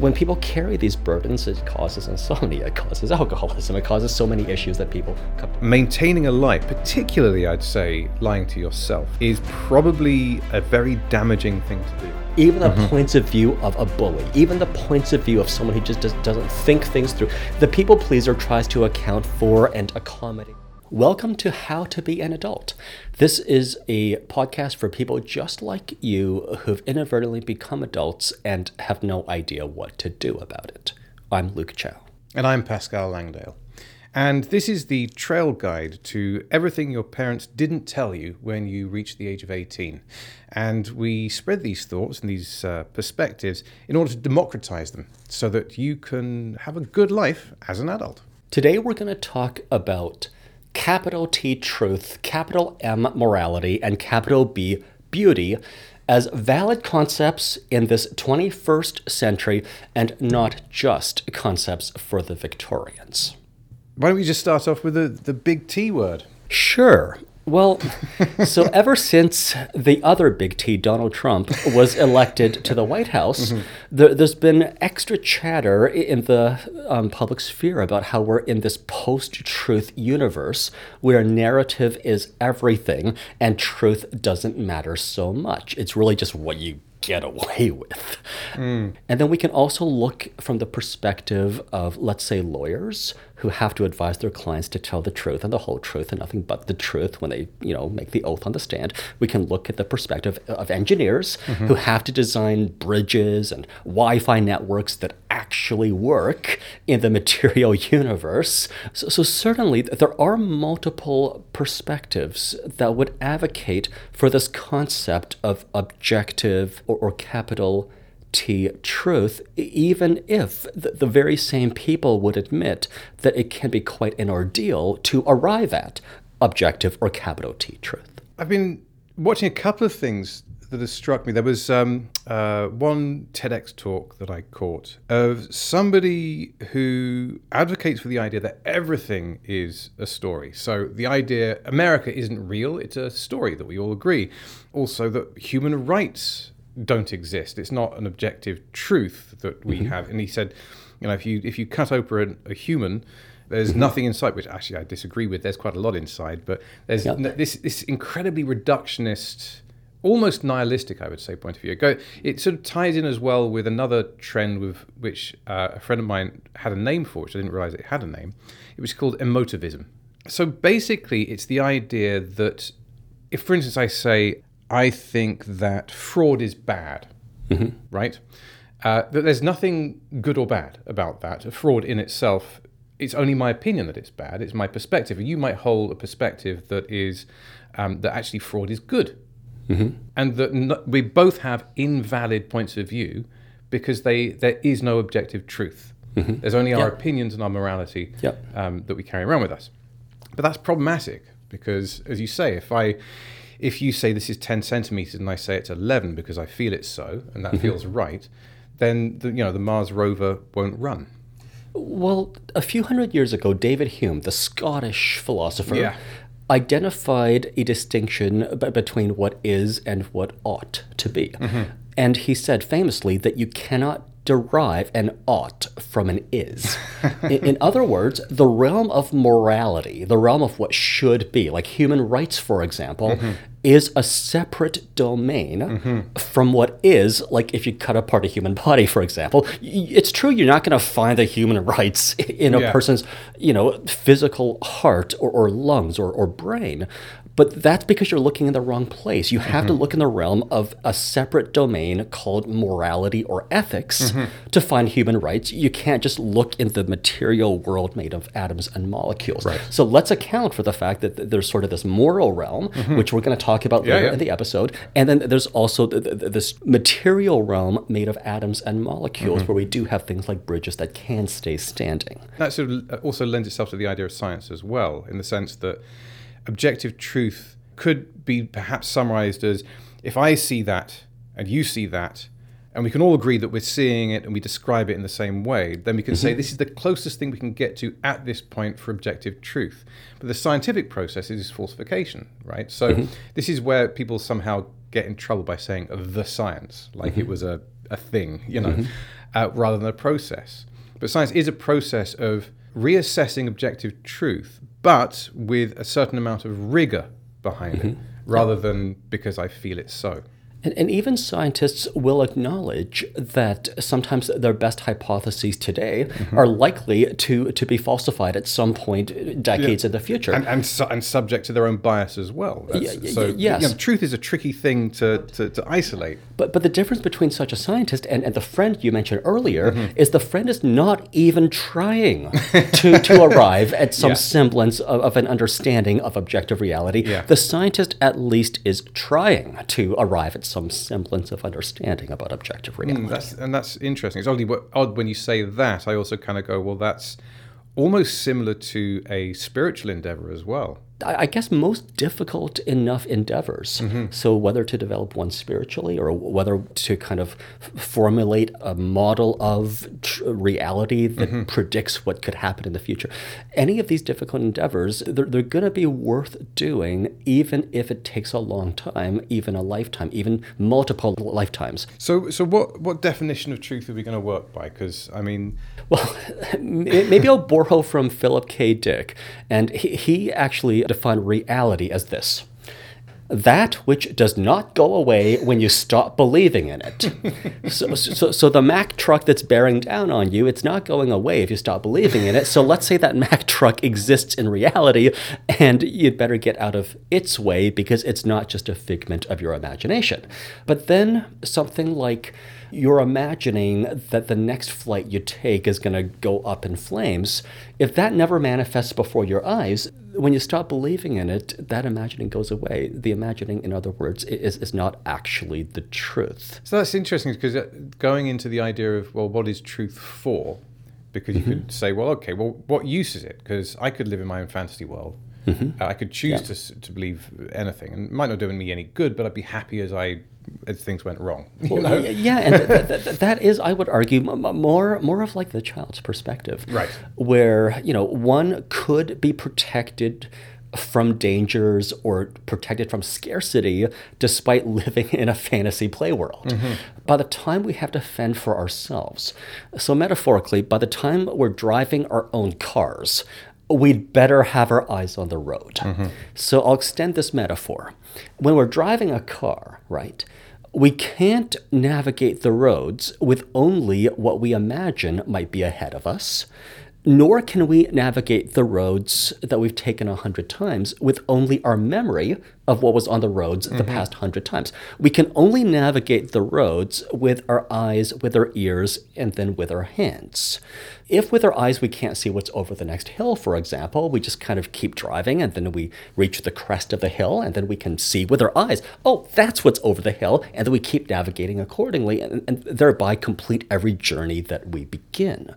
when people carry these burdens, it causes insomnia, it causes alcoholism, it causes so many issues that people. Maintaining a lie, particularly I'd say lying to yourself, is probably a very damaging thing to do. Even the mm-hmm. points of view of a bully, even the points of view of someone who just does, doesn't think things through. The people pleaser tries to account for and accommodate. Welcome to How to Be an Adult. This is a podcast for people just like you who've inadvertently become adults and have no idea what to do about it. I'm Luke Chao. And I'm Pascal Langdale. And this is the trail guide to everything your parents didn't tell you when you reached the age of 18. And we spread these thoughts and these uh, perspectives in order to democratize them so that you can have a good life as an adult. Today, we're going to talk about capital T truth, capital M morality, and capital B beauty as valid concepts in this 21st century and not just concepts for the Victorians. Why don't we just start off with the, the big T word? Sure. Well, so ever since the other big T, Donald Trump, was elected to the White House, mm-hmm. there, has been extra chatter in the um, public sphere about how we're in this post truth universe where narrative is everything and truth doesn't matter so much. It's really just what you get away with. Mm. And then we can also look from the perspective of, let's say, lawyers who have to advise their clients to tell the truth and the whole truth and nothing but the truth when they, you know, make the oath on the stand. We can look at the perspective of engineers mm-hmm. who have to design bridges and Wi-Fi networks that actually work in the material universe. So, so certainly there are multiple perspectives that would advocate for this concept of objective or, or capital T truth, even if the, the, very same people would admit that it can be quite an ordeal to arrive at objective or capital T truth. I've been watching a couple of things that has struck me. There was um, uh, one TEDx talk that I caught of somebody who advocates for the idea that everything is a story. So the idea America isn't real, it's a story that we all agree. Also, that human rights don't exist. It's not an objective truth that we mm-hmm. have. And he said, you know, if you if you cut open a, a human, there's mm-hmm. nothing inside. Which actually I disagree with. There's quite a lot inside, but there's yep. this this incredibly reductionist. Almost nihilistic, I would say, point of view. Go, it sort of ties in as well with another trend with which uh, a friend of mine had a name for, which I didn't realize it had a name. It was called emotivism. So basically, it's the idea that if, for instance, I say I think that fraud is bad, mm-hmm. right? Uh, that there's nothing good or bad about that. Fraud in itself, it's only my opinion that it's bad. It's my perspective. You might hold a perspective that is um, that actually fraud is good, mm-hmm. and that no, we both have invalid points of view because they there is no objective truth. Mm-hmm. There's only our opinions and our morality yep. um, that we carry around with us. But that's problematic because, as you say, if I if you say this is 10 centimeters and I say it's 11 because I feel it's so and that mm-hmm. feels right, then the, you know the Mars rover won't run. Well, a few hundred years ago, David Hume, the Scottish philosopher, yeah. identified a distinction b- between what is and what ought to be. Mm-hmm. And he said famously that you cannot derive an ought from an is. in, in, other words, the realm of morality, the realm of what should be, like human rights, for example, mm-hmm. is a separate domain mm-hmm. from what is, like if you cut apart a human body, for example. It's true you're not going to find the human rights in a yeah. person's, you know, physical heart or, or lungs or, or brain, but that's because you're looking in the wrong place. You have mm-hmm. to look in the realm of a separate domain called morality or ethics mm-hmm. to find human rights. You can't just look in the material world made of atoms and molecules. Right. So let's account for the fact that there's sort of this moral realm, mm-hmm. which we're going to talk about yeah, later yeah. in the episode. And then there's also this material realm made of atoms and molecules mm-hmm. where we do have things like bridges that can stay standing. That sort of also lends itself to the idea of science as well, in the sense that objective truth could be perhaps summarized as if I see that and you see that, and we can all agree that we're seeing it and we describe it in the same way, then we can mm-hmm. say this is the closest thing we can get to at this point for objective truth. But the scientific process is falsification, right? So mm-hmm. this is where people somehow get in trouble by saying the science, like mm-hmm. it was a a thing, you know, uh, rather than a process. But science is a process of reassessing objective truth, but with a certain amount of rigor behind it, mm-hmm. rather than because I feel it so. And, and even scientists will acknowledge that sometimes their best hypotheses today Mm-hmm. are likely to, to be falsified at some point decades in the future. and and, su- and subject to their own bias as well. That's- Y- y- so, yes. you know, truth is a tricky thing to, to, to isolate. But but the difference between such a scientist and, and the friend you mentioned earlier Mm-hmm. is the friend is not even trying to, to arrive at some Yeah. semblance of, of an understanding of objective reality. Yeah. The scientist at least is trying to arrive at some semblance of understanding about objective reality. Mm, that's and that's interesting. It's oddly odd when you say that. I also kind of go, well, that's almost similar to a spiritual endeavor as well. I guess most difficult enough endeavors. Mm-hmm. So whether to develop one spiritually or whether to kind of formulate a model of tr- reality that Mm-hmm. predicts what could happen in the future, any of these difficult endeavors, they're, they're going to be worth doing, even if it takes a long time, even a lifetime, even multiple lifetimes. So, so what what definition of truth are we going to work by? Because I mean, Well, maybe I'll borrow from Philip K. Dick, and he, he actually defined reality as this that which does not go away when you stop believing in it. so, so, so the Mack truck that's bearing down on you, it's not going away if you stop believing in it. So let's say that Mack truck exists in reality, and you'd better get out of its way because it's not just a figment of your imagination. But then something like you're imagining that the next flight you take is going to go up in flames. If that never manifests before your eyes, when you stop believing in it, that imagining goes away. The imagining, in other words, is, is not actually the truth. so that's interesting because going into the idea of well, what is truth for? Because you could say, well, okay, well, what use is it? Because I could live in my own fantasy world. Uh, I could choose to, to believe anything, and it might not do me any good, but I'd be happy as I Uh, things went wrong. Well, know? yeah, and th- th- th- that is, I would argue, m- m- more more of like the child's perspective, Right. Where you know one could be protected from dangers or protected from scarcity despite living in a fantasy play world. Mm-hmm. By the time we have to fend for ourselves, so metaphorically, by the time we're driving our own cars, we'd better have our eyes on the road. Mm-hmm. So I'll extend this metaphor. When we're driving a car, right? We can't navigate the roads with only what we imagine might be ahead of us, nor can we navigate the roads that we've taken a hundred times with only our memory of what was on the roads the mm-hmm. past hundred times. We can only navigate the roads with our eyes, with our ears, and then with our hands. If with our eyes we can't see what's over the next hill, for example, we just kind of keep driving and then we reach the crest of the hill and then we can see with our eyes, oh, that's what's over the hill, and then we keep navigating accordingly and, and thereby complete every journey that we begin.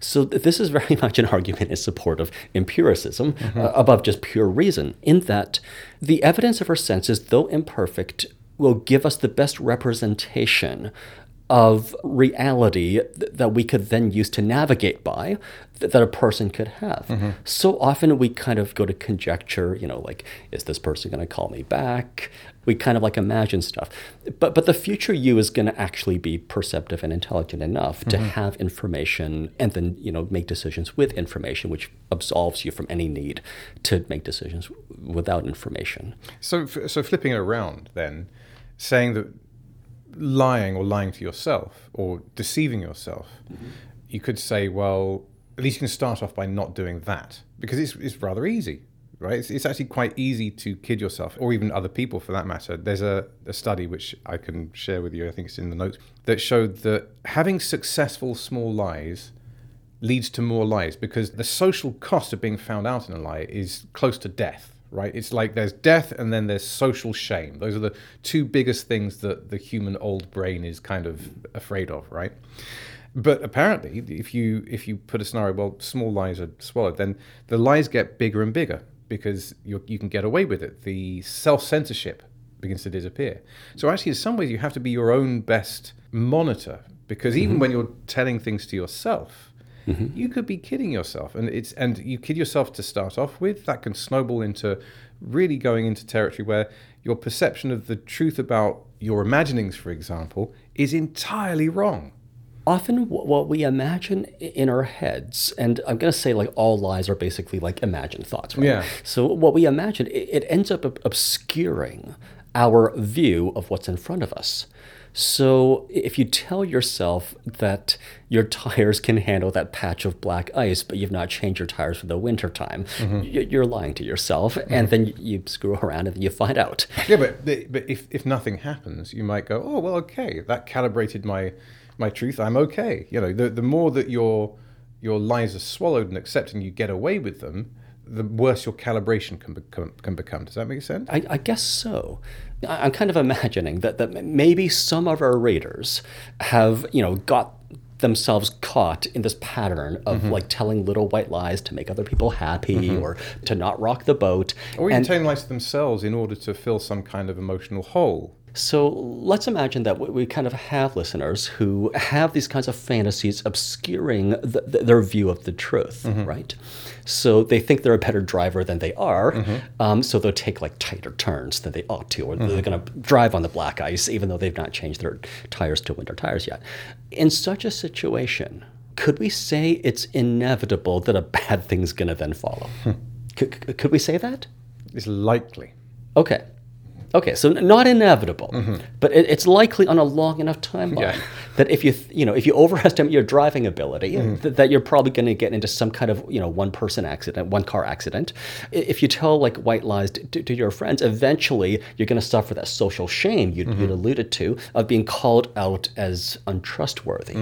So this is very much an argument in support of empiricism uh, above just pure reason, in that the evidence of our senses, though imperfect, will give us the best representation of reality th- that we could then use to navigate by th- that a person could have. Mm-hmm. So often we kind of go to conjecture, you know, like, is this person going to call me back? We kind of like imagine stuff. But, but the future you is going to actually be perceptive and intelligent enough to mm-hmm. have information and then, you know, make decisions with information, which absolves you from any need to make decisions w- without information. So, f- so flipping it around, then, saying that lying or lying to yourself or deceiving yourself, mm-hmm. you could say, well, at least you can start off by not doing that because it's, it's rather easy, right? It's, it's actually quite easy to kid yourself or even other people for that matter. There's a, a study which I can share with you, I think it's in the notes, that showed that having successful small lies leads to more lies because the social cost of being found out in a lie is close to death, right? It's like there's death and then there's social shame. Those are the two biggest things that the human old brain is kind of afraid of, right? But apparently, if you if you put a scenario, well, small lies are swallowed, then the lies get bigger and bigger because you you can get away with it. The self censorship begins to disappear. So actually, in some ways, you have to be your own best monitor because even mm-hmm. when you're telling things to yourself, Mm-hmm. you could be kidding yourself, and it's and you kid yourself to start off with. That can snowball into really going into territory where your perception of the truth about your imaginings, for example, is entirely wrong. Often, wh- what we imagine in our heads, and I'm going to say like all lies are basically like imagined thoughts, right? Yeah. So, what we imagine, it ends up obscuring our view of what's in front of us. So, if you tell yourself that your tires can handle that patch of black ice, but you've not changed your tires for the winter time, mm-hmm. y- you're lying to yourself, mm-hmm. and then you screw around and you find out. Yeah, but but if, if nothing happens, you might go, oh well, okay, that calibrated my my truth. I'm okay. You know, the the more that your your lies are swallowed and accepted, and you get away with them, the worse your calibration can become. Can become. Does that make sense? I, I guess so. I'm kind of imagining that, that maybe some of our readers have, you know, got themselves caught in this pattern of mm-hmm. like telling little white lies to make other people happy mm-hmm. or to not rock the boat. Or even And telling lies to themselves in order to fill some kind of emotional hole. So let's imagine that we kind of have listeners who have these kinds of fantasies obscuring the, the, their view of the truth, mm-hmm. right? So they think they're a better driver than they are, mm-hmm. um, so they'll take like tighter turns than they ought to, or they're mm-hmm. going to drive on the black ice even though they've not changed their tires to winter tires yet. In such a situation, could we say it's inevitable that a bad thing's going to then follow? Hmm. could, could- could we say that? It's likely. Okay. Okay, so not inevitable, mm-hmm. but it, it's likely on a long enough timeline Yeah. that if you th- you know if you overestimate your driving ability, mm-hmm. th- that you're probably going to get into some kind of you know one person accident, one car accident. If you tell like white lies to, to your friends, eventually you're going to suffer that social shame you'd, you'd mm-hmm. alluded to of being called out as untrustworthy.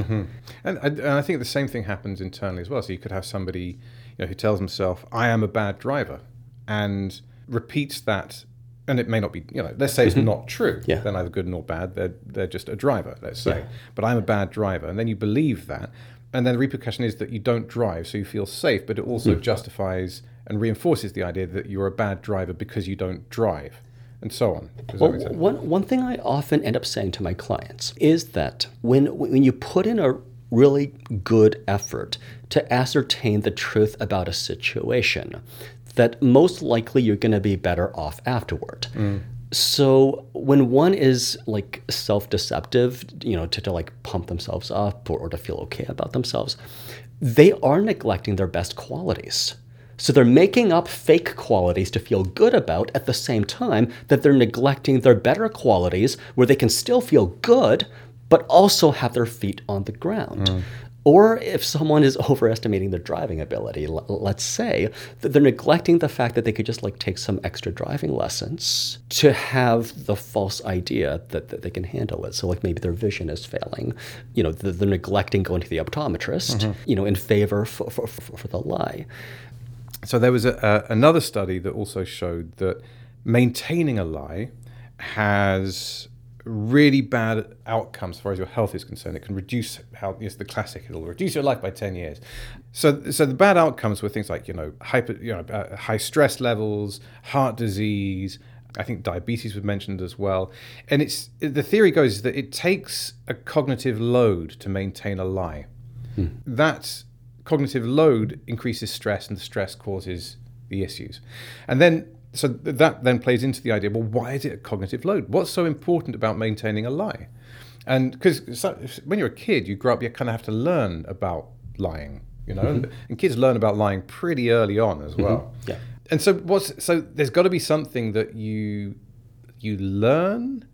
And, and and I think the same thing happens internally as well. So you could have somebody you know, who tells himself, "I am a bad driver," and repeats that. And it may not be, you know, let's say it's mm-hmm. not true. Yeah. They're neither good nor bad. They're, they're just a driver, let's say. But I'm a bad driver. And then you believe that. And then the repercussion is that you don't drive, so you feel safe, but it also mm. justifies and reinforces the idea that you're a bad driver because you don't drive, and so on. Well, one, one thing I often end up saying to my clients is that when, when you put in a really good effort to ascertain the truth about a situation, that most likely you're going to be better off afterward. So when one is like self-deceptive, you know, to, to like pump themselves up or, or to feel okay about themselves, they are neglecting their best qualities. So they're making up fake qualities to feel good about at the same time that they're neglecting their better qualities where they can still feel good, but also have their feet on the ground. Or if someone is overestimating their driving ability, let's say, that they're neglecting the fact that they could just like take some extra driving lessons to have the false idea that, that they can handle it. So like maybe their vision is failing, you know, they're, they're neglecting going to the optometrist, mm-hmm. you know, in favor for, for, for, for the lie. So there was a, a, another study that also showed that maintaining a lie has really bad outcomes as far as your health is concerned. It can reduce how it's the classic. It'll reduce your life by ten years. So, so the bad outcomes were things like you know hyper, you know, uh, high stress levels, heart disease. I think diabetes was mentioned as well. And it's the theory goes that it takes a cognitive load to maintain a lie. That cognitive load increases stress, and the stress causes the issues. And then, so that then plays into the idea well, why is it a cognitive load? What's so important about maintaining a lie? And because when you're a kid, you grow up, you kind of have to learn about lying, you know, and, and kids learn about lying pretty early on as mm-hmm. well. Yeah. And so, what's so there's got to be something that you you learn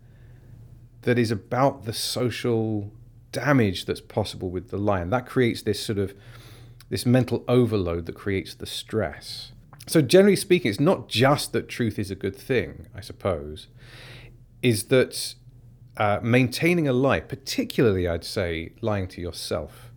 that is about the social damage that's possible with the lie, and that creates this sort of this mental overload that creates the stress. So generally speaking, it's not just that truth is a good thing, I suppose, is that uh, maintaining a lie, particularly I'd say lying to yourself,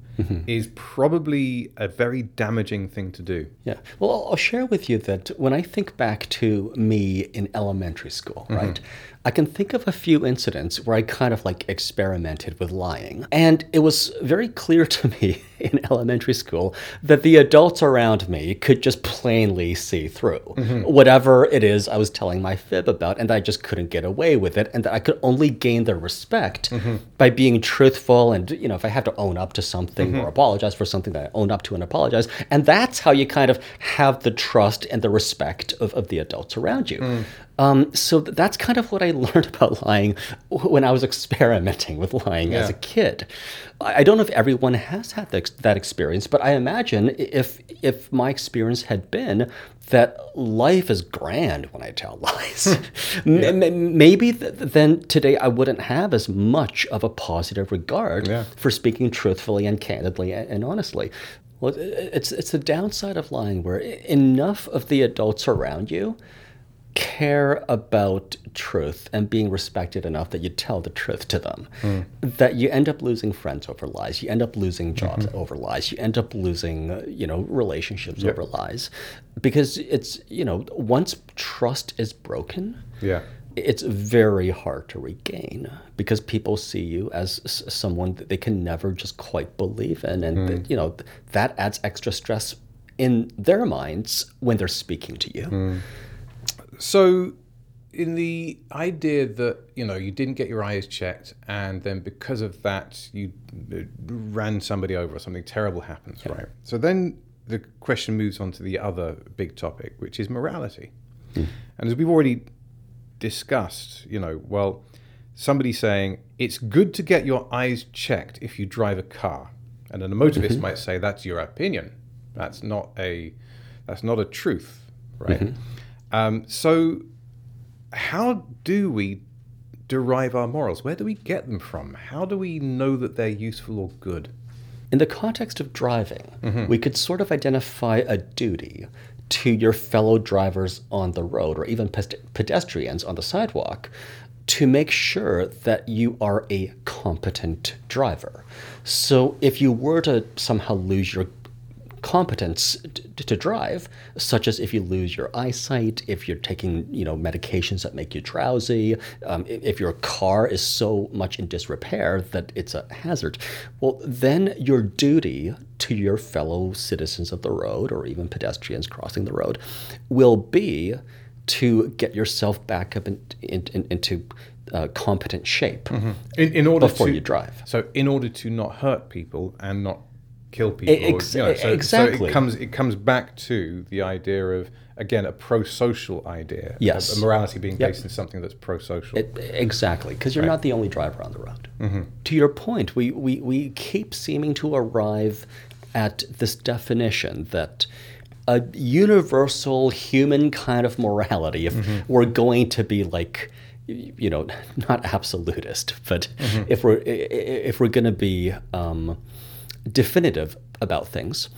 is probably a very damaging thing to do. Yeah. Well, I'll- I'll share with you that when I think back to me in elementary school, right, I can think of a few incidents where I kind of like experimented with lying. And it was very clear to me in elementary school that the adults around me could just plainly see through mm-hmm. whatever it is I was telling my fib about, and I just couldn't get away with it, and that I could only gain their respect mm-hmm. by being truthful. And, you know, if I have to own up to something mm-hmm. or apologize for something that I own up to and apologize. And that's how you kind of have the trust and the respect of, of the adults around you. Mm. Um, so th- that's kind of what I learned about lying when I was experimenting with lying as a kid. I don't know if everyone has had that, that experience, but I imagine if if my experience had been that life is grand when I tell lies, m- m- maybe th- then today I wouldn't have as much of a positive regard Yeah. for speaking truthfully and candidly and, honestly. Well, it's it's the downside of lying where enough of the adults around you care about truth and being respected enough that you tell the truth to them. Hmm. That you end up losing friends over lies. You end up losing jobs mm-hmm. over lies. You end up losing uh, you know relationships over lies. Because it's you know once trust is broken Yeah. it's very hard to regain because people see you as someone that they can never just quite believe in. And that, you know that adds extra stress in their minds when they're speaking to you hmm. So, in the idea that you know you didn't get your eyes checked, and then because of that you uh, ran somebody over, or something terrible happens, right? So then the question moves on to the other big topic, which is morality. Hmm. And as we've already discussed, you know, well, somebody saying it's good to get your eyes checked if you drive a car, and then an emotivist mm-hmm. might say that's your opinion. That's not a that's not a truth, right? Mm-hmm. Um, so, how do we derive our morals? Where do we get them from? How do we know that they're useful or good? In the context of driving, we could sort of identify a duty to your fellow drivers on the road or even pedestrians on the sidewalk to make sure that you are a competent driver. So if you were to somehow lose your competence t- to drive, such as if you lose your eyesight, if you're taking you know medications that make you drowsy, um, if your car is so much in disrepair that it's a hazard, well then your duty to your fellow citizens of the road or even pedestrians crossing the road will be to get yourself back up in, in, in- into uh, competent shape In, in order before to, you drive. So, in order to not hurt people and not kill people, or, Ex- you know, so, exactly. So it comes it comes back to the idea of again a pro-social idea. Yes. a morality being Yep. based in something that's pro-social. It, exactly, because you're not the only driver on the road. Mm-hmm. To your point, we, we, we keep seeming to arrive at this definition that a universal human kind of morality, if mm-hmm. we're going to be like, you know, not absolutist, but mm-hmm. if we're if we're going to be um, definitive about things,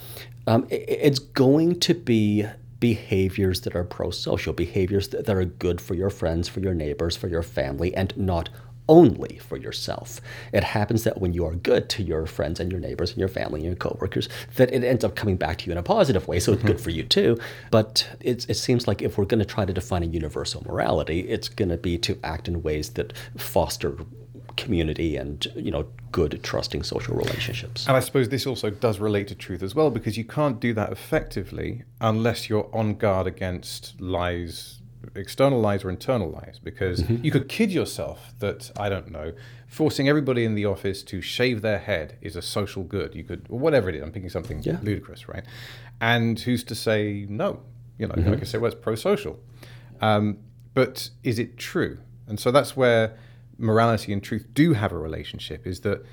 um, it's going to be behaviors that are pro-social, behaviors that, that are good for your friends, for your neighbors, for your family, and not only for yourself. It happens that when you are good to your friends and your neighbors and your family and your coworkers, that it ends up coming back to you in a positive way. So it's good for you too. But it's, it seems like if we're going to try to define a universal morality, it's going to be to act in ways that foster community and you know good trusting social relationships. And I suppose this also does relate to truth as well, because you can't do that effectively unless you're on guard against lies, external lies or internal lies. Because you could kid yourself that, I don't know, forcing everybody in the office to shave their head is a social good. You could, or whatever it is, I'm picking something Yeah. ludicrous, right? And who's to say no? You know, like I say, well, it's pro social. Um, but is it true? And so that's where morality and truth do have a relationship is that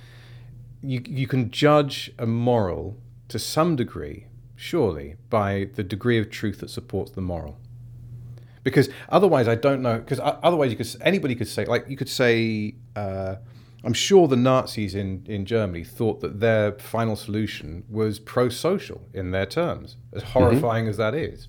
you, you can judge a moral to some degree, surely, by the degree of truth that supports the moral. Because otherwise, I don't know. Because otherwise, you could anybody could say like you could say. Uh, I'm sure the Nazis in, in Germany thought that their final solution was pro-social in their terms, as horrifying as that is,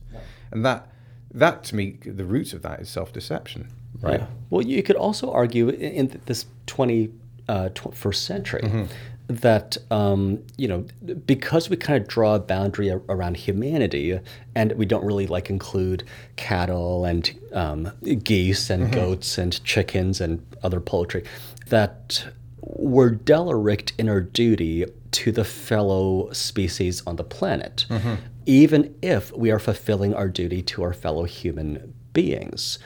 and that that to me the roots of that is self-deception, right? Yeah. Well, you could also argue in this 20, uh, century that, um, you know, because we kind of draw a boundary around humanity and we don't really like include cattle and um, geese and goats and chickens and other poultry, that we're derelict in our duty to the fellow species on the planet, even if we are fulfilling our duty to our fellow human beings.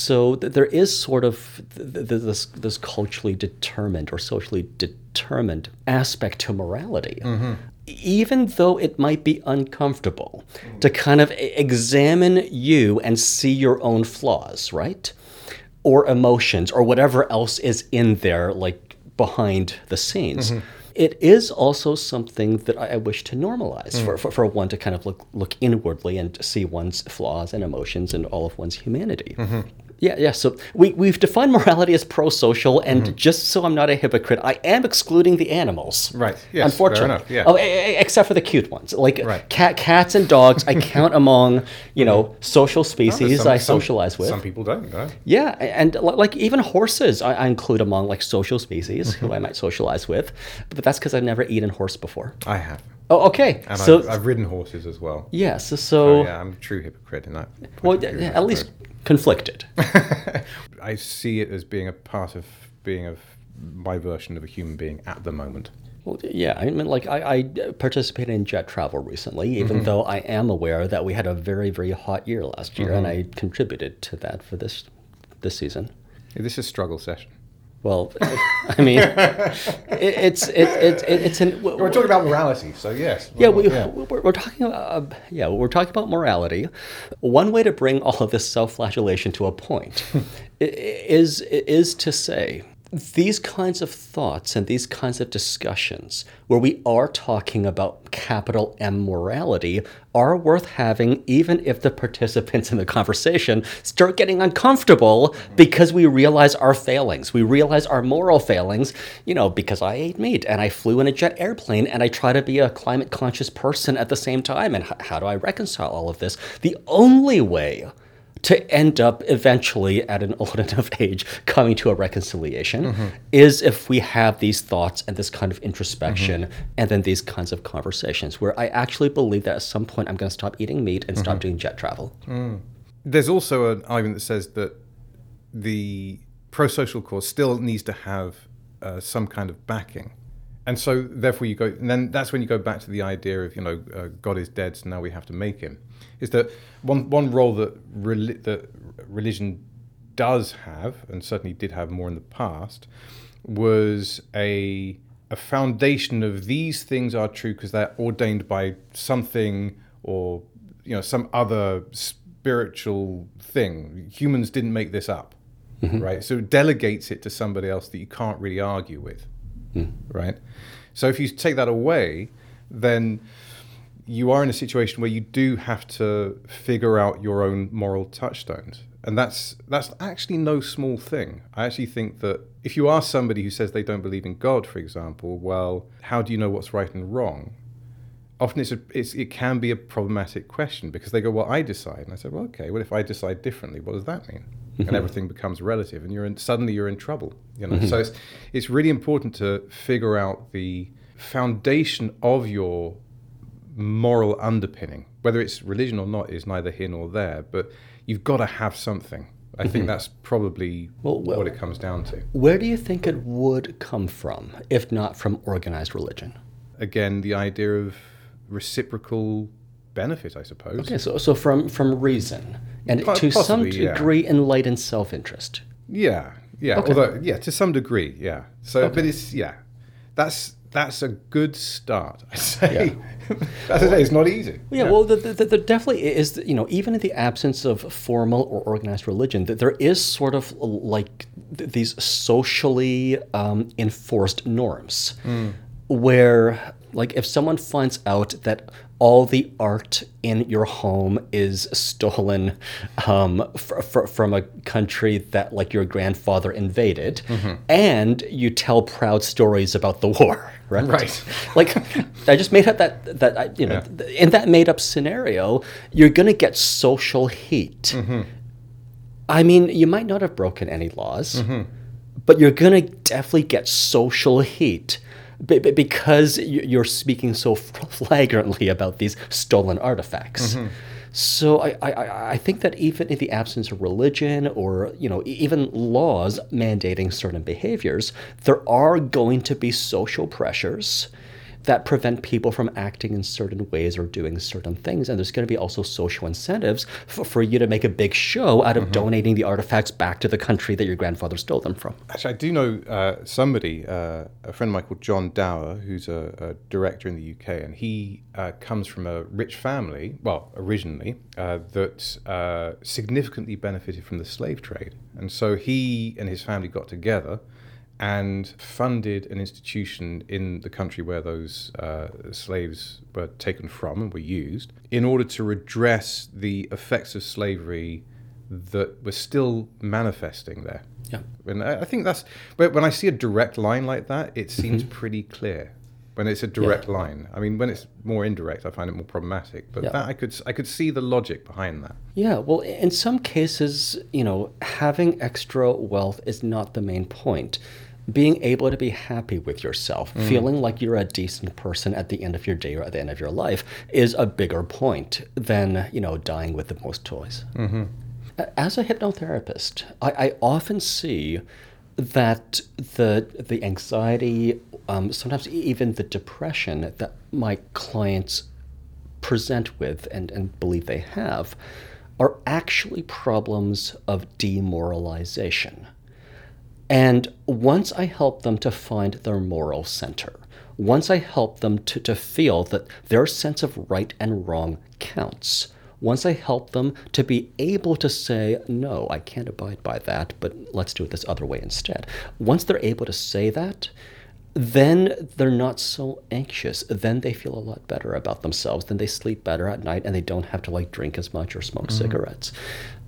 So th- there is sort of th- th- this this culturally determined or socially determined aspect to morality. Mm-hmm. Even though it might be uncomfortable to kind of examine you and see your own flaws, right? Or emotions or whatever else is in there, like behind the scenes. Mm-hmm. It is also something that I, wish to normalize mm. for, for, for one to kind of look, look inwardly and see one's flaws and emotions and all of one's humanity. Mm-hmm. Yeah, yeah. So we, we've defined morality as pro social, and just so I'm not a hypocrite, I am excluding the animals. Right. Yes, fair Unfortunately. enough, yeah. Oh, except for the cute ones. Like Right. cat, cats and dogs, I count among, you know, social species Some- I some- socialize with. Some people don't, no? Yeah, and like even horses, I, I include among like social species Mm-hmm. who I might socialize with, but that's because I've never eaten horse before. I have. Oh, okay. And so I've, I've ridden horses as well. yes, so, So, yeah, I'm a true hypocrite in that. well, point of view, at least conflicted. I see it as being a part of being of my version of a human being at the moment. Well, yeah, I mean, like I, I participated in jet travel recently, even mm-hmm. though I am aware that we had a very, very hot year last year, and mm-hmm. I contributed to that for this this season. This is struggle session. Well, I mean, it, it's it, it, it, it's an We're talking about morality, so yes. Yeah, we, We're, we're talking about uh, yeah, we're talking about morality. One way to bring all of this self-flagellation to a point is is to say these kinds of thoughts and these kinds of discussions where we are talking about capital M morality are worth having even if the participants in the conversation start getting uncomfortable because we realize our failings. We realize our moral failings, you know, because I ate meat and I flew in a jet airplane and I try to be a climate conscious person at the same time. And h- how do I reconcile all of this? The only way to end up eventually at an old enough age coming to a reconciliation is if we have these thoughts and this kind of introspection and then these kinds of conversations where I actually believe that at some point I'm going to stop eating meat and stop doing jet travel. There's also an argument that says that the pro-social cause still needs to have uh, some kind of backing, and so therefore you go, and then that's when you go back to the idea of you know uh, God is dead, so now we have to make him. Is that one one role that that religion does have, and certainly did have more in the past, was a a foundation of these things are true because they're ordained by something or you know some other spiritual thing. Humans didn't make this up, mm-hmm. right? So it delegates it to somebody else that you can't really argue with, mm. right? So if you take that away, then you are in a situation where you do have to figure out your own moral touchstones. And that's that's actually no small thing. I actually think that if you ask somebody who says they don't believe in god for example well how do you know what's right and wrong? Often it's, a, it's it can be a problematic question because they go well i decide. And i said well okay well if i decide differently what does that mean? And mm-hmm. everything becomes relative and you're in suddenly you're in trouble you know? Mm-hmm. So it's it's really important to figure out the foundation of your moral underpinning, whether it's religion or not, is neither here nor there. But you've got to have something. I think mm-hmm. that's probably Well, well- what it comes down to. Where do you think it would come from, if not from organized religion? Again, the idea of reciprocal benefit, I suppose. Okay, so, so from, from reason and Po- to some possibly, yeah. degree enlightened self interest. Yeah, yeah. Okay. Although, yeah, to some degree, yeah. So, but it's yeah, that's that's a good start. I say. As I say, it's not easy. Yeah, well, there the, the definitely is, you know, even in the absence of formal or organized religion, that there is sort of like these socially um, enforced norms where, like, if someone finds out that all the art in your home is stolen um, fr- fr- from a country that, like, your grandfather invaded, and you tell proud stories about the war, right? Right. like I just made up that that I, you know th- in that made up scenario, you're gonna get social heat. Mm-hmm. I mean, you might not have broken any laws, mm-hmm. but you're gonna definitely get social heat. Because you're speaking so flagrantly about these stolen artifacts, mm-hmm. So I, I, I- think that even in the absence of religion or you know even laws mandating certain behaviors, there are going to be social pressures that prevent people from acting in certain ways or doing certain things. And there's going to be also social incentives for, for you to make a big show out of mm-hmm. donating the artifacts back to the country that your grandfather stole them from. Actually, I do know uh, somebody, uh, a friend of mine called John Dower, who's a, a director in the UK, and he uh, comes from a rich family, well, originally, uh, that uh, significantly benefited from the slave trade. And so he and his family got together and funded an institution in the country where those uh, slaves were taken from and were used in order to redress the effects of slavery that were still manifesting there. Yeah. And I think that's when I see a direct line like that, it seems mm-hmm. pretty clear. When it's a direct yeah. line, I mean, when it's more indirect, I find it more problematic. But yeah. that I could I could see the logic behind that. Yeah, well, in some cases, you know, having extra wealth is not the main point being able to be happy with yourself, mm. feeling like you're a decent person at the end of your day or at the end of your life is a bigger point than, you know, dying with the most toys. Mm-hmm. As a hypnotherapist, I, I, often see that the the anxiety, um, sometimes even the depression that my clients present with and, and believe they have are actually problems of demoralization. And once I help them to find their moral center, once I help them to, to feel that their sense of right and wrong counts, once I help them to be able to say, no, I can't abide by that, but let's do it this other way instead. Once they're able to say that, then they're not so anxious. Then they feel a lot better about themselves. Then they sleep better at night and they don't have to like drink as much or smoke mm-hmm. cigarettes.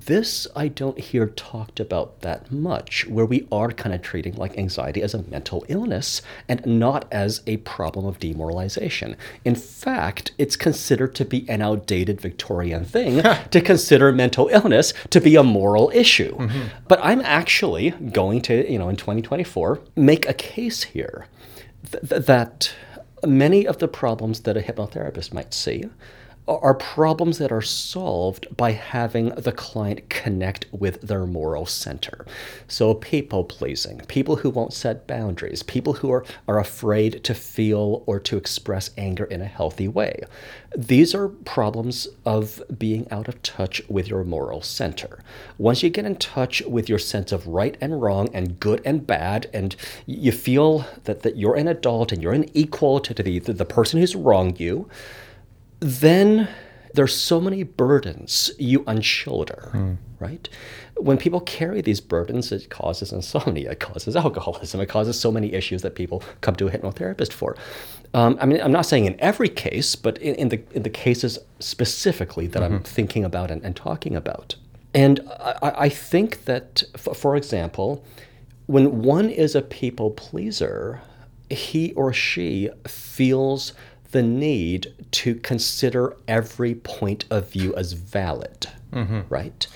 This I don't hear talked about that much, where we are kind of treating like anxiety as a mental illness and not as a problem of demoralization. In fact, it's considered to be an outdated Victorian thing to consider mental illness to be a moral issue. Mm-hmm. But I'm actually going to, you know, in 2024, make a case here th- that many of the problems that a hypnotherapist might see are problems that are solved by having the client connect with their moral center. So, people pleasing, people who won't set boundaries, people who are, are afraid to feel or to express anger in a healthy way. These are problems of being out of touch with your moral center. Once you get in touch with your sense of right and wrong and good and bad, and you feel that, that you're an adult and you're an equal to the, the person who's wronged you then there's so many burdens you unshoulder, mm. right? When people carry these burdens, it causes insomnia, it causes alcoholism, it causes so many issues that people come to a hypnotherapist for. Um, I mean, I'm not saying in every case, but in, in the in the cases specifically that mm-hmm. I'm thinking about and, and, talking about. And I, I think that, f- for example, when one is a people pleaser, he or she feels the need to consider every point of view as valid, mm-hmm. right?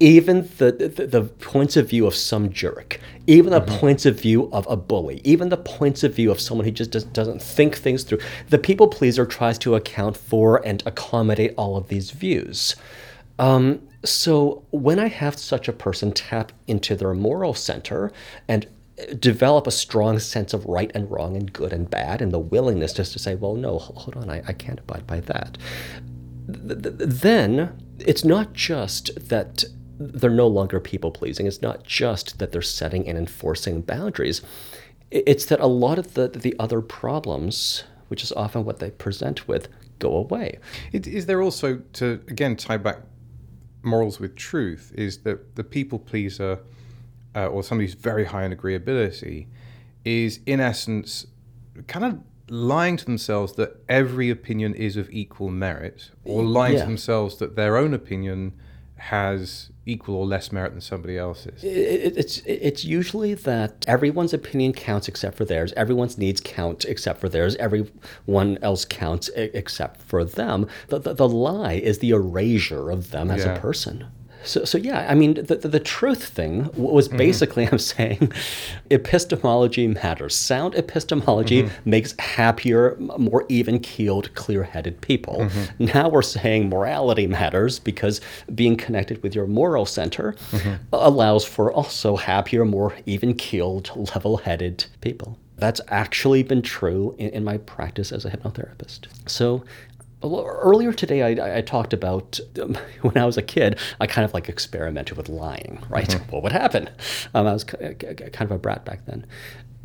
Even the, the, the, points of view of some jerk, even the mm-hmm. points of view of a bully, even the points of view of someone who just does, doesn't think things through. The people pleaser tries to account for and accommodate all of these views. Um, so when I have such a person tap into their moral center and develop a strong sense of right and wrong and good and bad and the willingness just to say, well, no, hold on, I, I can't abide by that. Then it's not just that they're no longer people pleasing, it's not just that they're setting and enforcing boundaries. It's that a lot of the, the other problems, which is often what they present with, go away. Is there also, to again tie back morals with truth, is that the people pleaser uh, or somebody who's very high in agreeability is in essence kind of lying to themselves that every opinion is of equal merit or lying yeah. to themselves that their own opinion has equal or less merit than somebody else's? It, it's it's usually that everyone's opinion counts except for theirs. Everyone's needs count except for theirs. Everyone else counts except for them. The, the, the lie is the erasure of them as yeah. a person. So, so yeah, I mean, the, the, the truth thing was mm-hmm. basically mm-hmm. I'm saying epistemology matters. Sound epistemology mm-hmm. makes happier, more even keeled, clear headed people. Mm-hmm. Now we're saying morality matters because being connected with your moral center mm-hmm. allows for also happier, more even keeled, level headed people. That's actually been true in, in my practice as a hypnotherapist. So, earlier today, I, I, talked about um, when I was a kid, I kind of like experimented with lying, right? Mm-hmm. What would happen? Um, I was kind of a brat back then.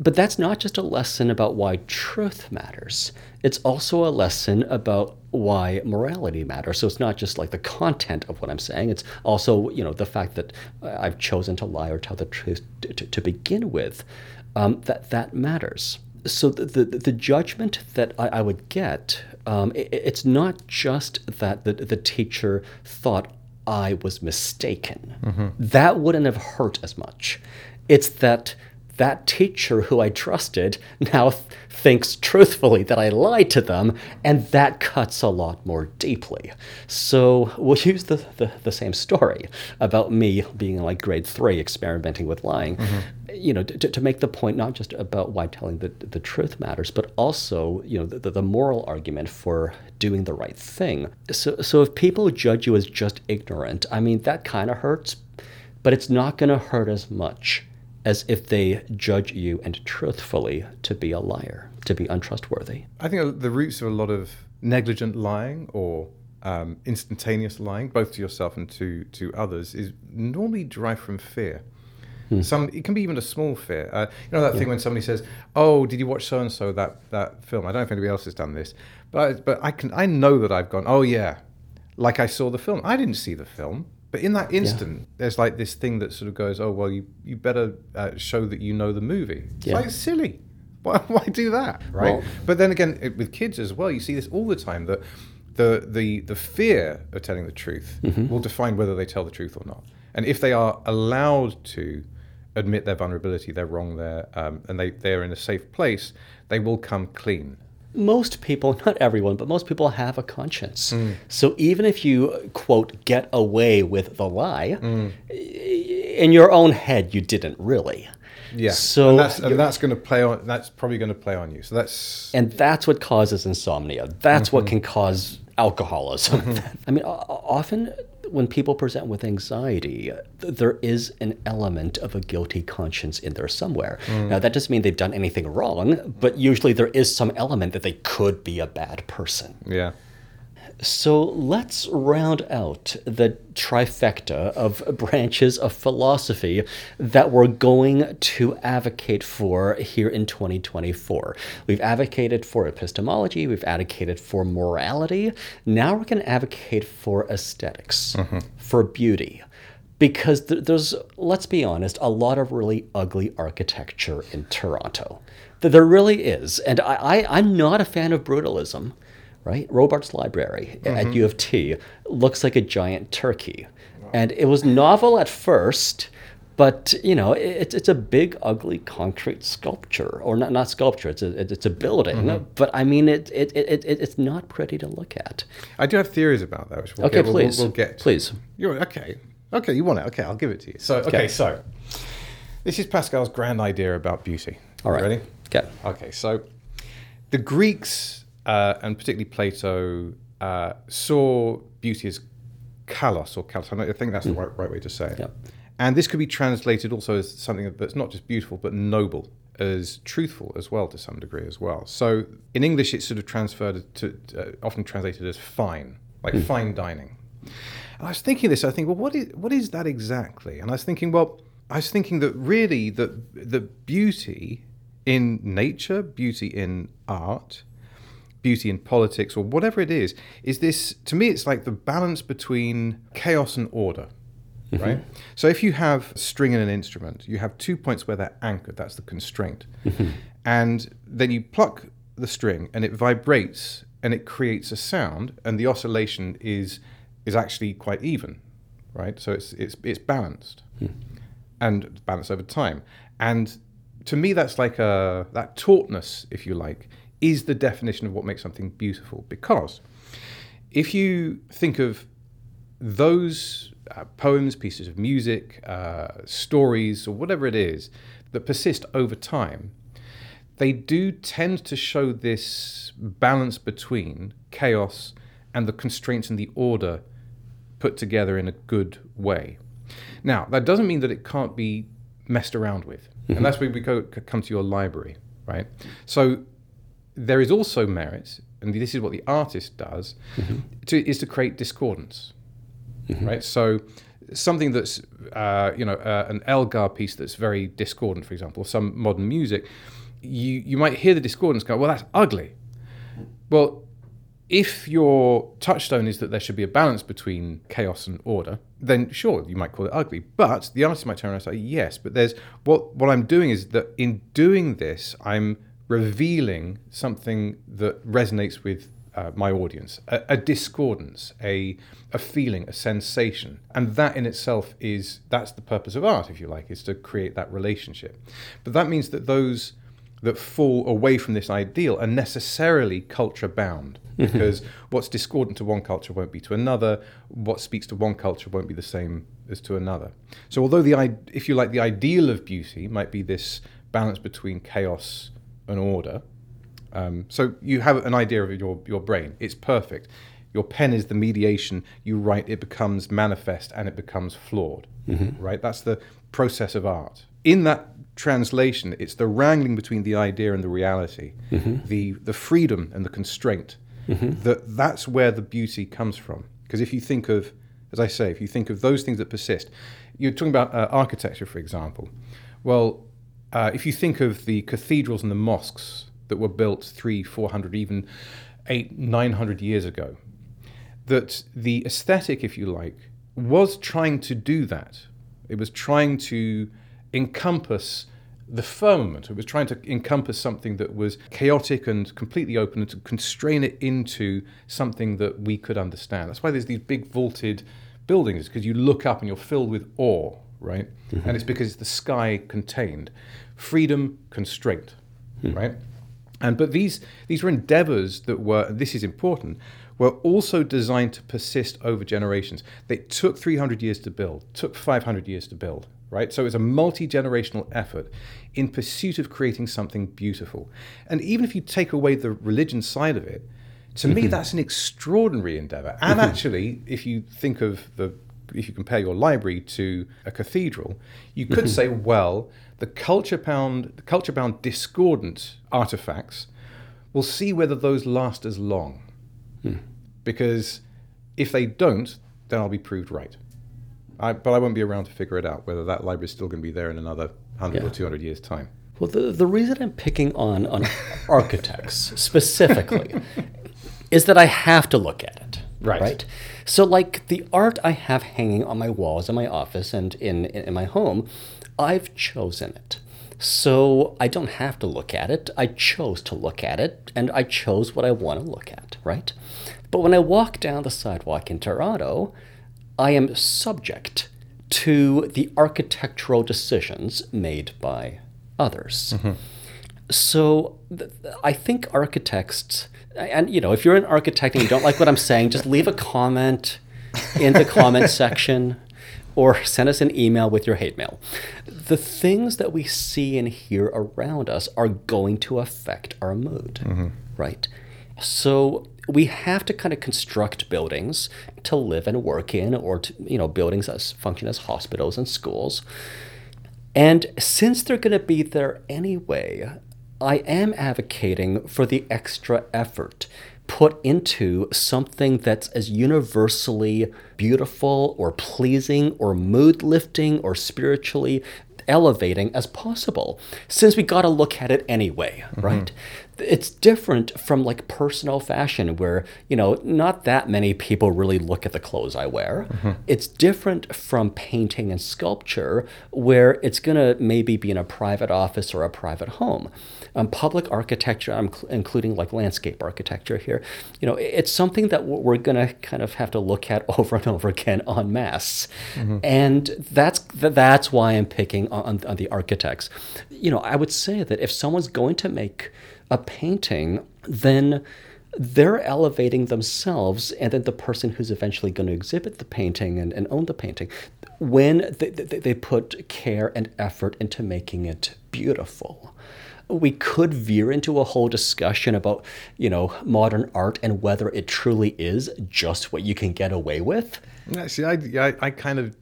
But that's not just a lesson about why truth matters. It's also a lesson about why morality matters. So it's not just like the content of what I'm saying. It's also, you know, the fact that I've chosen to lie or tell the truth to, to, to begin with. Um, that that matters. So the the, the judgment that I, I would get, um, it, it's not just that the, the teacher thought I was mistaken. Mm-hmm. That wouldn't have hurt as much. It's that that teacher who I trusted now th- thinks truthfully that I lied to them, and that cuts a lot more deeply. So we'll use the, the, the same story about me being in like grade three experimenting with lying, mm-hmm. You know, to, to make the point not just about why telling the, the truth matters, but also, you know, the, the moral argument for doing the right thing. So, so if people judge you as just ignorant, I mean, that kind of hurts, but it's not going to hurt as much as if they judge you and truthfully to be a liar, to be untrustworthy. I think the roots of a lot of negligent lying or um, instantaneous lying, both to yourself and to, to others, is normally derived from fear. Hmm. Some it can be even a small fear. Uh, you know that yeah. thing when somebody says, "Oh, did you watch so and so that that film?" I don't know if anybody else has done this, but I, but I can I know that I've gone, "Oh yeah," like I saw the film. I didn't see the film. But in that instant, yeah. there's like this thing that sort of goes, "Oh well, you you better uh, show that you know the movie." It's yeah. like silly. Why, why do that, right? Well, but then again, it, with kids as well, you see this all the time. That the the the fear of telling the truth mm-hmm. will define whether they tell the truth or not. And if they are allowed to admit their vulnerability, they're wrong there, um, and they they're in a safe place, they will come clean most people, not everyone, but most people have a conscience. Mm. So even if you, quote, get away with the lie, mm. in your own head, you didn't really. Yeah. So and that's, and that's going to play on. That's probably going to play on you. So that's and that's what causes insomnia. That's mm-hmm. what can cause alcoholism. Mm-hmm. I mean, often when people present with anxiety, there is an element of a guilty conscience in there somewhere. Mm. Now, that doesn't mean they've done anything wrong, but usually there is some element that they could be a bad person. Yeah. So let's round out the trifecta of branches of philosophy that we're going to advocate for here in 2024. We've advocated for epistemology, we've advocated for morality. Now we're going to advocate for esthetics mm-hmm. for beauty. Because there's, let's be honest, a lot of really ugly architecture in Toronto. There really is. And I, I, I'm not a fan of brutalism right? Robarts Library mm-hmm. at U of T looks like a giant turkey. And it was novel at first, but you know, it's it's a big, ugly concrete sculpture, or not not sculpture. It's a it's a building. Mm-hmm. But I mean, it, it it it it's not pretty to look at. I do have theories about that. Which we'll okay, get, please. We'll, we'll, get. Please. You're okay. Okay, you want it? Okay, I'll give it to you. So okay, okay. so this is Pascal's grand idea about beauty. All right. Ready? Okay. Okay. So the Greeks uh, and particularly Plato, uh, saw beauty as kalos or kalos. I think that's mm. the right, right, way to say it. And this could be translated also as something that's not just beautiful but noble, as truthful as well to some degree as well. So in English, it's sort of transferred to uh, often translated as fine, like mm. fine dining. And I was thinking this. I think, well, what is what is that exactly? And I was thinking, well, I was thinking that really the the beauty in nature, beauty in art, beauty in politics or whatever it is, is this, to me, it's like the balance between chaos and order. Mm-hmm. Right? So if you have string in an instrument, you have two points where they're anchored, that's the constraint. Mm-hmm. And then you pluck the string and it vibrates and it creates a sound and the oscillation is is actually quite even. Right? So it's it's it's balanced. Mm. And balanced over time. And to me that's like a that tautness, if you like, is the definition of what makes something beautiful. Because if you think of those uh, poems, pieces of music, uh, stories, or whatever it is that persist over time, they do tend to show this balance between chaos and the constraints and the order put together in a good way. Now, that doesn't mean that it can't be messed around with. Mm-hmm. And that's where we go, come to your library right? So there is also merit, and this is what the artist does, to, is to create discordance, right? So something that's uh, you know uh, an Elgar piece that's very discordant, for example, some modern music, you you might hear the discordance go, well, that's ugly. Well, if your touchstone is that there should be a balance between chaos and order, then sure, you might call it ugly. But the artist might turn around and say, yes, but there's what what I'm doing is that in doing this, I'm revealing something that resonates with uh, my audience, a, a discordance, a a feeling, a sensation, and that in itself is that's the purpose of art, if you like, is to create that relationship. But that means that those that fall away from this ideal are necessarily culture bound because what's discordant to one culture won't be to another. What speaks to one culture won't be the same as to another. So although the if you like the ideal of beauty might be this balance between chaos and order um, so you have an idea of your, your brain. It's perfect. Your pen is the mediation. You write it becomes manifest and it becomes flawed right? That's the process of art. In that translation it's the wrangling between the idea and the reality the the freedom and the constraint that that's where the beauty comes from. Because if you think of as i say if you think of those things that persist you're talking about uh, architecture for example. Well uh, if you think of the cathedrals and the mosques that were built three, four hundred, even eight, nine hundred years ago, that the aesthetic, if you like, was trying to do that. It was trying to encompass the firmament. It was trying to encompass something that was chaotic and completely open and to constrain it into something that we could understand. That's why there's these big vaulted buildings, because you look up and you're filled with awe, right? Mm-hmm. And it's because the sky contained. Freedom, constraint, hmm. right? And but these these were endeavors that were this is important were also designed to persist over generations. They took 300 years to build, took 500 years to build, right? So it's a multi-generational effort in pursuit of creating something beautiful. And even if you take away the religion side of it, to me mm-hmm. that's an extraordinary endeavor. And mm-hmm. actually, if you think of the if you compare your library to a cathedral, you could mm-hmm. say, well, the culture bound, the culture bound discordant artifacts, we'll see whether those last as long. Hmm. Because if they don't, then I'll be proved right. I, but I won't be around to figure it out whether that library is still going to be there in another 100 or 200 years' time. Well, the, the reason I'm picking on, on architects specifically is that I have to look at it. Right. Right. So, like the art I have hanging on my walls in my office and in, in my home, I've chosen it. So I don't have to look at it. I chose to look at it, and I chose what I want to look at, right? But when I walk down the sidewalk in Toronto, I am subject to the architectural decisions made by others. Mm-hmm. So th- I think architects, and you know, if you're an architect and you don't like what I'm saying, just leave a comment in the comment section or send us an email with your hate mail. The things that we see and hear around us are going to affect our mood, mm-hmm. right? So we have to kind of construct buildings to live and work in, or to, you know, buildings that function as hospitals and schools. And since they're going to be there anyway, I am advocating for the extra effort put into something that's as universally beautiful or pleasing or mood lifting or spiritually elevating as possible since we got to look at it anyway mm-hmm. right? It's different from like personal fashion where you know not that many people really look at the clothes i wear. Mm-hmm. It's different from painting and sculpture where it's going to maybe be in a private office or a private home um, public architecture i'm cl- including like landscape architecture here you know it's something that we're- going to kind of have to look at over and over again en masse. And that's that's why i'm picking on, on the architects. You know i would say that if someone's going to make a painting, then they're elevating themselves and then the person who's eventually going to exhibit the painting and, and own the painting when they, they, they put care and effort into making it beautiful we could veer into a whole discussion about you know modern art and whether it truly is just what you can get away with Actually, I, I, I kind of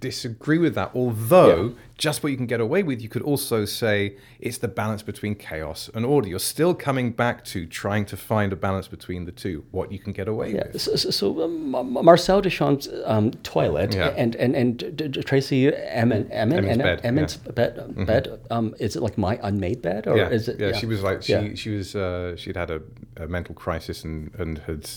disagree with that. Although, just what you can get away with. You could also say it's the balance between chaos and order. You're still coming back to trying to find a balance between the two, what you can get away Yeah. with. So, so, um, Marcel Duchamp's um, toilet Yeah. and and and Tracey Emin, Emin, and- bed, bed. bed um, is it like my unmade bed or yeah, is it? yeah, she was like she she was uh, she'd had a, a mental crisis and and had,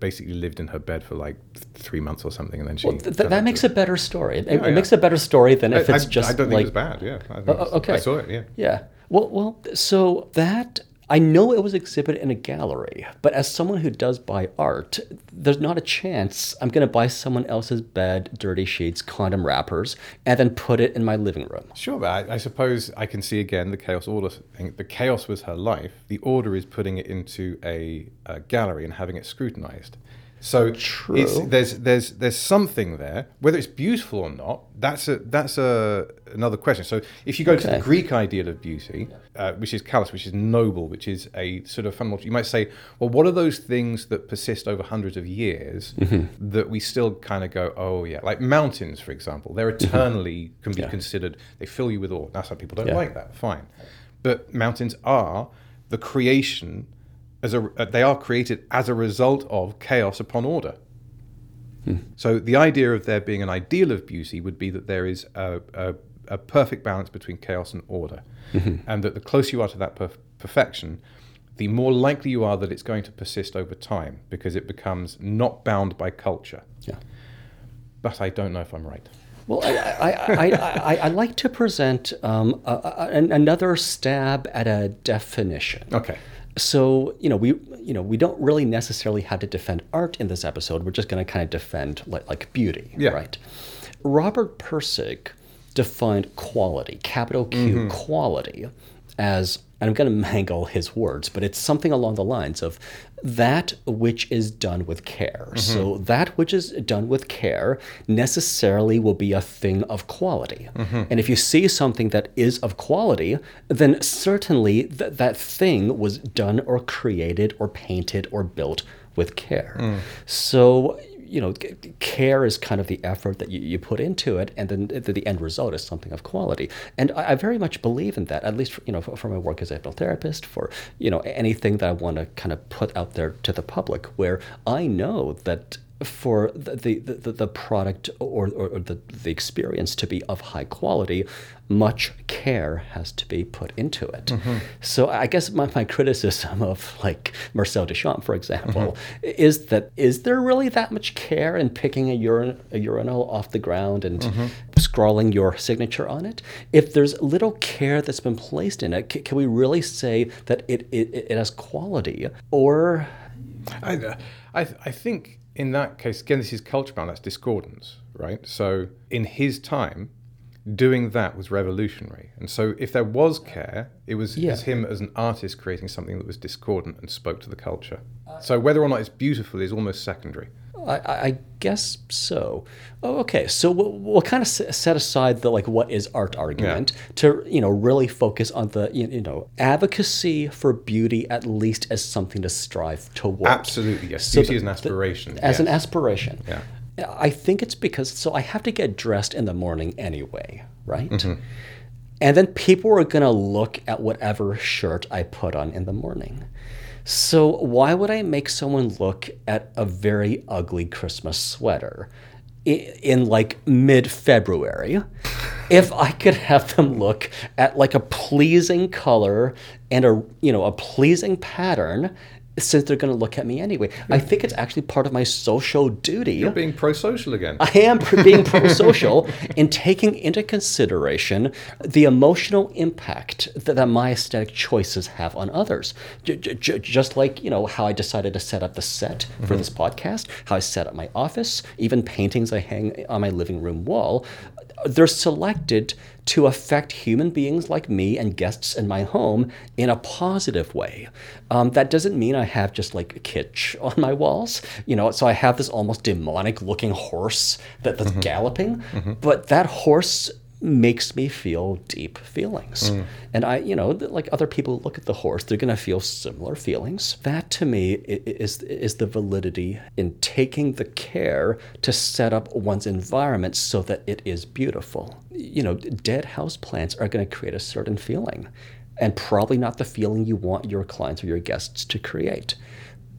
basically lived in her bed for like th- three months or something, and then she. Well, th- th- that makes a better story. It, it makes a better story than if I, it's I- just I don't like think it was bad. Yeah, I, Oh, okay. I saw it. Yeah. Yeah. Well, well, so that I know it was exhibited in a gallery, but as someone who does buy art, there's not a chance I'm going to buy someone else's bed, dirty sheets, condom wrappers, and then put it in my living room. Sure, but I, I suppose I can see again the chaos order thing. The chaos was her life. The order is putting it into a, a gallery and having it scrutinized. So there's there's there's something there, whether it's beautiful or not. That's a that's a another question. So if you go to the Greek ideal of beauty, uh, which is kalos, which is noble, which is a sort of fundamental, you might say, well, what are those things that persist over hundreds of years Mm-hmm. that we still kind of go, oh yeah, like mountains, for example, they're eternally can be Mm-hmm. Yeah. considered. They fill you with awe. Now some people don't Yeah. like that. Fine, but mountains are the creation as a uh, they are created as a result of chaos upon order. So the idea of there being an ideal of beauty would be that there is a, a, a perfect balance between chaos and order, and that the closer you are to that perf- perfection, the more likely you are that it's going to persist over time because it becomes not bound by culture. Yeah. But I don't know if I'm right. Well, I, I, I, I, I, I like to present um, a, a, another stab at a definition. Okay. So you know we you know we don't really necessarily have to defend art in this episode. We're just going to kind of defend like like beauty, Yeah. right? Robert Pirsig defined quality, capital Q, mm-hmm. quality, as and I'm going to mangle his words, but it's something along the lines of that which is done with care. So mm-hmm. that which is done with care necessarily will be a thing of quality. Mm-hmm. And if you see something that is of quality, then certainly th- that thing was done or created or painted or built with care. Mm. So you know, care is kind of the effort that you, you put into it, and then the, the end result is something of quality. And I, I very much believe in that, at least for, you know, for, for my work as a hypnotherapist, for you know anything that I want to kind of put out there to the public, where I know that for the the, the, the product or, or, or the, the experience to be of high quality, much care has to be put into it. Mm-hmm. So I guess my, my criticism of like Marcel Duchamp, for example, mm-hmm. is that is there really that much care in picking a, urin- a urinal off the ground and mm-hmm. scrawling your signature on it? If there's little care that's been placed in it, c- can we really say that it, it, it has quality? Or I, I, I think in that case, again, this is culture bound, that's discordance, right? So in his time, doing that was revolutionary. And so if there was care, it was Yeah. as him as an artist creating something that was discordant and spoke to the culture. Uh, so whether or not it's beautiful is almost secondary. I, I I guess so. Oh, okay. So we'll, we'll kind of set aside the like what is art argument to you know really focus on the you, know advocacy for beauty at least as something to strive towards. Absolutely, yes. So Beauty the- is an aspiration. as an aspiration. Yeah. I think it's because so I have to get dressed in the morning anyway, right? Mm-hmm. And then people are going to look at whatever shirt I put on in the morning. So why would I make someone look at a very ugly Christmas sweater in like mid-February if I could have them look at like a pleasing color and a you know a pleasing pattern since they're going to look at me anyway. I think it's actually part of my social duty. You're being pro-social again. I am being pro-social in taking into consideration the emotional impact that, that my aesthetic choices have on others. J- j- just like you know how I decided to set up the set for mm-hmm. this podcast, how I set up my office, even paintings I hang on my living room wall. They're selected to affect human beings like me and guests in my home in a positive way. Um, that doesn't mean I have just like kitsch on my walls, you know. So I have this almost demonic looking horse that, that's galloping, but that horse makes me feel deep feelings. Mm. And I, you know, like other people look at the horse, they're going to feel similar feelings. That to me is is the validity in taking the care to set up one's environment so that it is beautiful. You know, dead house plants are going to create a certain feeling and probably not the feeling you want your clients or your guests to create.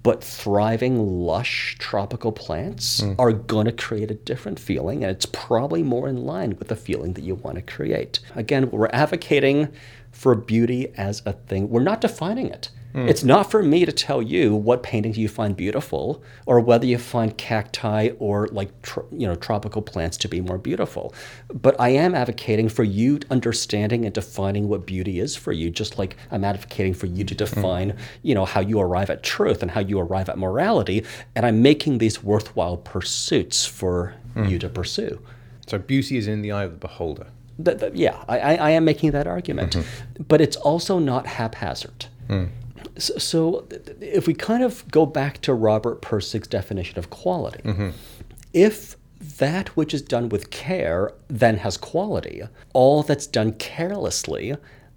But thriving, lush tropical plants hmm. are going to create a different feeling, and it's probably more in line with the feeling that you want to create. Again, we're advocating for beauty as a thing, we're not defining it. Hmm. It's not for me to tell you what paintings you find beautiful or whether you find cacti or like you know tropical plants to be more beautiful. But I am advocating for you understanding and defining what beauty is for you, just like I'm advocating for you to hmm. define you know how you arrive at truth and how you arrive at morality. And I'm making these worthwhile pursuits for hmm. you to pursue. So beauty is in the eye of the beholder. Yeah, I, I I am making that argument, mm-hmm. but it's also not haphazard. So, so if we kind of go back to Robert Pirsig's definition of quality, mm-hmm. if that which is done with care then has quality, all that's done carelessly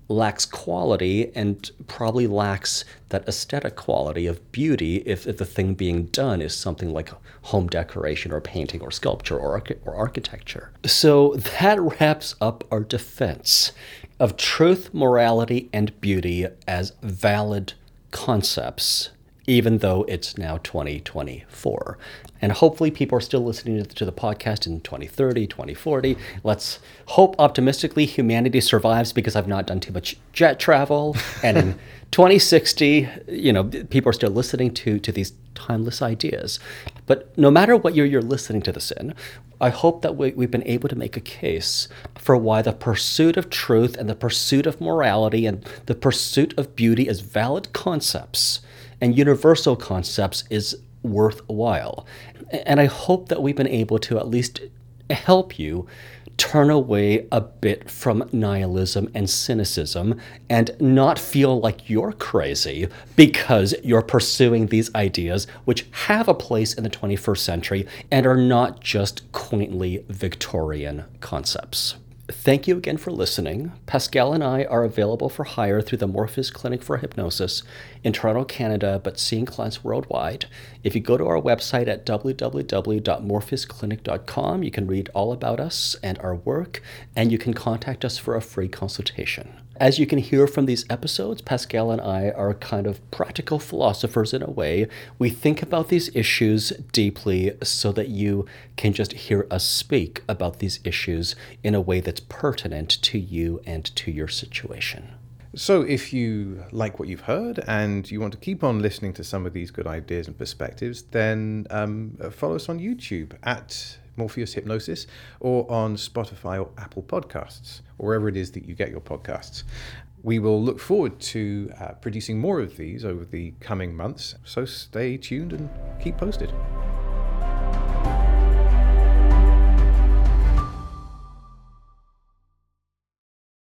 lacks quality and probably lacks that aesthetic quality of beauty if, if the thing being done is something like home decoration or painting or sculpture or, archi- or architecture. So that wraps up our defense of truth, morality, and beauty as valid concepts even though it's now 2024. And hopefully, people are still listening to the podcast in 2030, 2040. Let's hope optimistically humanity survives because I've not done too much jet travel. And in 2060, you know, people are still listening to, to these timeless ideas. But no matter what year you're listening to this in, I hope that we, we've been able to make a case for why the pursuit of truth and the pursuit of morality and the pursuit of beauty as valid concepts and universal concepts is worthwhile. And I hope that we've been able to at least help you turn away a bit from nihilism and cynicism and not feel like you're crazy because you're pursuing these ideas which have a place in the 21st century and are not just quaintly Victorian concepts. Thank you again for listening. Pascal and I are available for hire through the Morpheus Clinic for Hypnosis in Toronto, Canada, but seeing clients worldwide. If you go to our website at www.morpheusclinic.com, you can read all about us and our work, and you can contact us for a free consultation. As you can hear from these episodes, Pascal and I are kind of practical philosophers in a way. We think about these issues deeply so that you can just hear us speak about these issues in a way that's pertinent to you and to your situation. So, if you like what you've heard and you want to keep on listening to some of these good ideas and perspectives, then um, follow us on YouTube at Morpheus Hypnosis or on Spotify or Apple Podcasts or wherever it is that you get your podcasts. We will look forward to uh, producing more of these over the coming months, so stay tuned and keep posted.